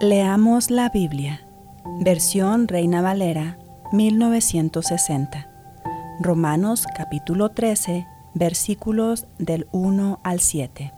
Leamos la Biblia. Versión Reina Valera, 1960. Romanos capítulo 13, versículos del 1 al 7.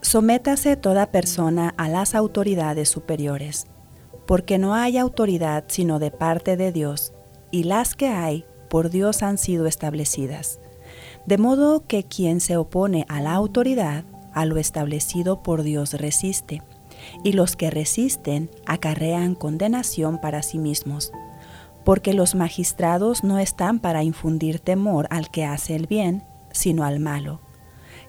Sométase toda persona a las autoridades superiores, porque no hay autoridad sino de parte de Dios, y las que hay por Dios han sido establecidas. De modo que quien se opone a la autoridad, a lo establecido por Dios resiste y los que resisten acarrean condenación para sí mismos, porque los magistrados no están para infundir temor al que hace el bien, sino al malo.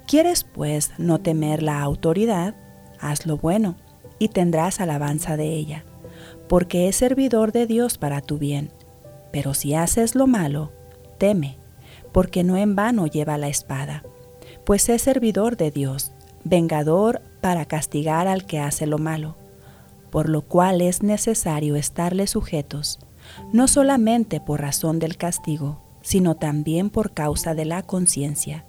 ¿Quieres pues no temer la autoridad? Haz lo bueno, y tendrás alabanza de ella, porque es servidor de Dios para tu bien. Pero si haces lo malo, teme, porque no en vano lleva la espada, pues es servidor de Dios, vengador para castigar al que hace lo malo, por lo cual es necesario estarle sujetos, no solamente por razón del castigo, sino también por causa de la conciencia,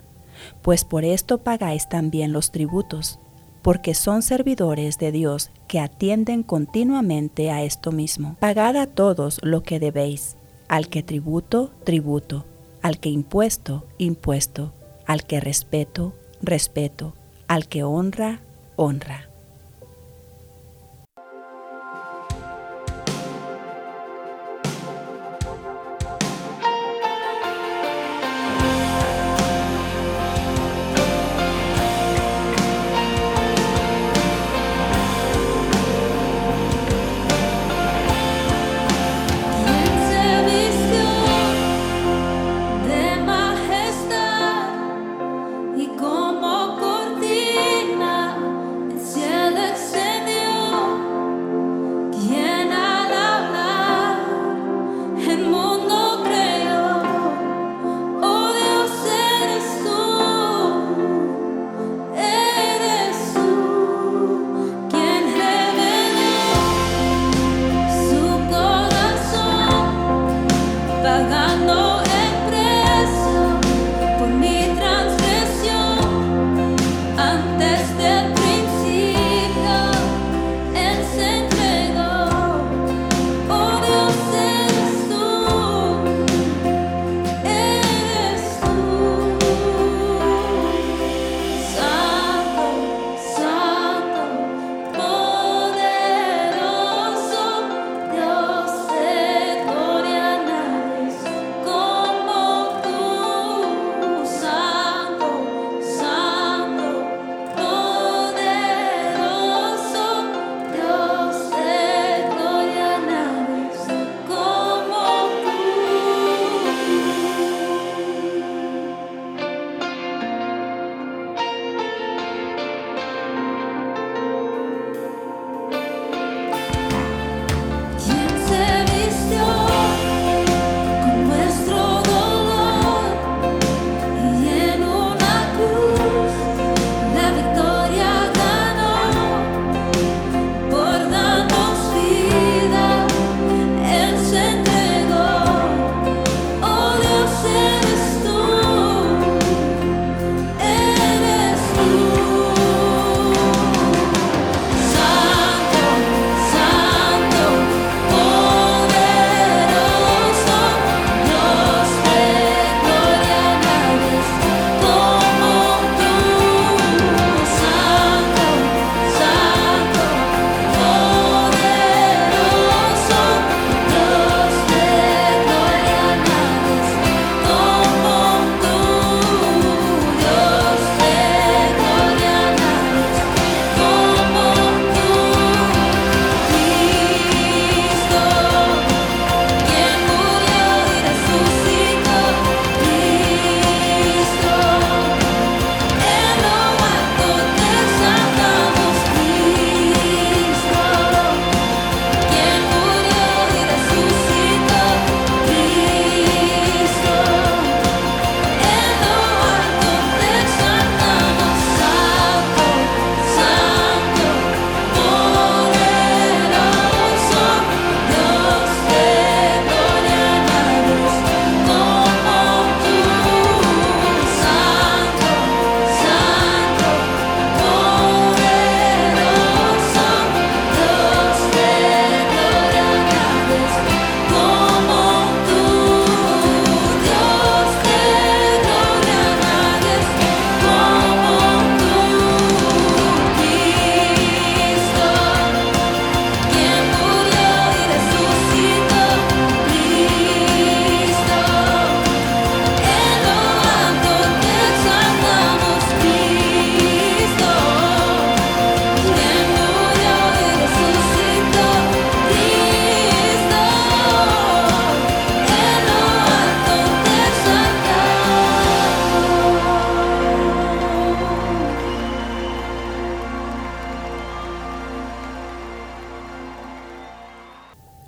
pues por esto pagáis también los tributos, porque son servidores de Dios que atienden continuamente a esto mismo. Pagad a todos lo que debéis, al que tributo, tributo, al que impuesto, impuesto, al que respeto, respeto, al que honra, honra.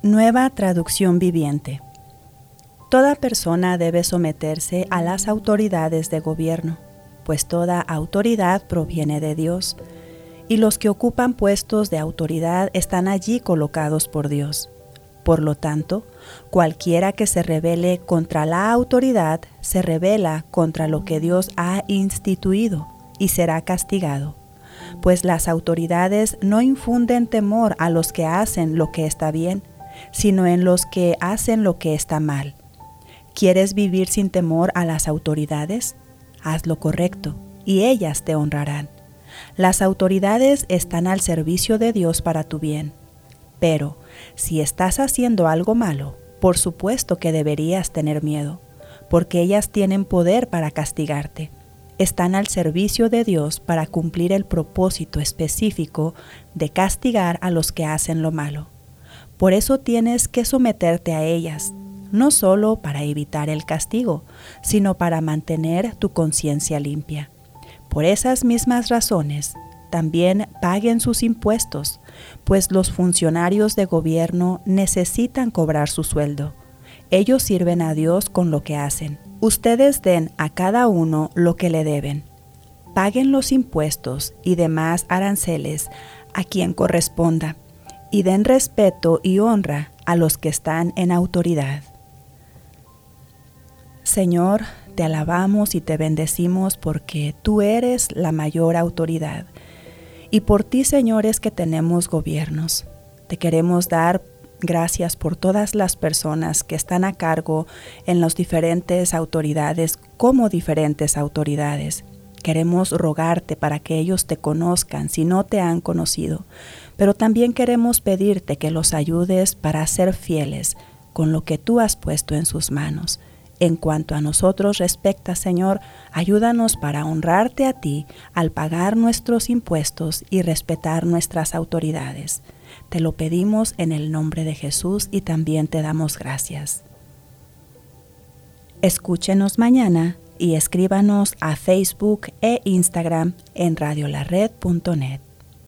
Nueva traducción viviente. Toda persona debe someterse a las autoridades de gobierno, pues toda autoridad proviene de Dios, y los que ocupan puestos de autoridad están allí colocados por Dios. Por lo tanto, cualquiera que se rebele contra la autoridad se rebela contra lo que Dios ha instituido y será castigado, pues las autoridades no infunden temor a los que hacen lo que está bien, sino en los que hacen lo que está mal. ¿Quieres vivir sin temor a las autoridades? Haz lo correcto y ellas te honrarán. Las autoridades están al servicio de Dios para tu bien. Pero, si estás haciendo algo malo, por supuesto que deberías tener miedo, porque ellas tienen poder para castigarte. Están al servicio de Dios para cumplir el propósito específico de castigar a los que hacen lo malo. Por eso tienes que someterte a ellas, no solo para evitar el castigo, sino para mantener tu conciencia limpia. Por esas mismas razones, también paguen sus impuestos, pues los funcionarios de gobierno necesitan cobrar su sueldo. Ellos sirven a Dios con lo que hacen. Ustedes den a cada uno lo que le deben. Paguen los impuestos y demás aranceles a quien corresponda, y den respeto y honra a los que están en autoridad. Señor, te alabamos y te bendecimos porque tú eres la mayor autoridad y por ti, Señor, es que tenemos gobiernos. Te queremos dar gracias por todas las personas que están a cargo en las diferentes autoridades como diferentes autoridades. Queremos rogarte para que ellos te conozcan si no te han conocido, pero también queremos pedirte que los ayudes para ser fieles con lo que tú has puesto en sus manos. En cuanto a nosotros respecta, Señor, ayúdanos para honrarte a ti al pagar nuestros impuestos y respetar nuestras autoridades. Te lo pedimos en el nombre de Jesús y también te damos gracias. Escúchenos mañana y escríbanos a Facebook e Instagram en radiolared.net.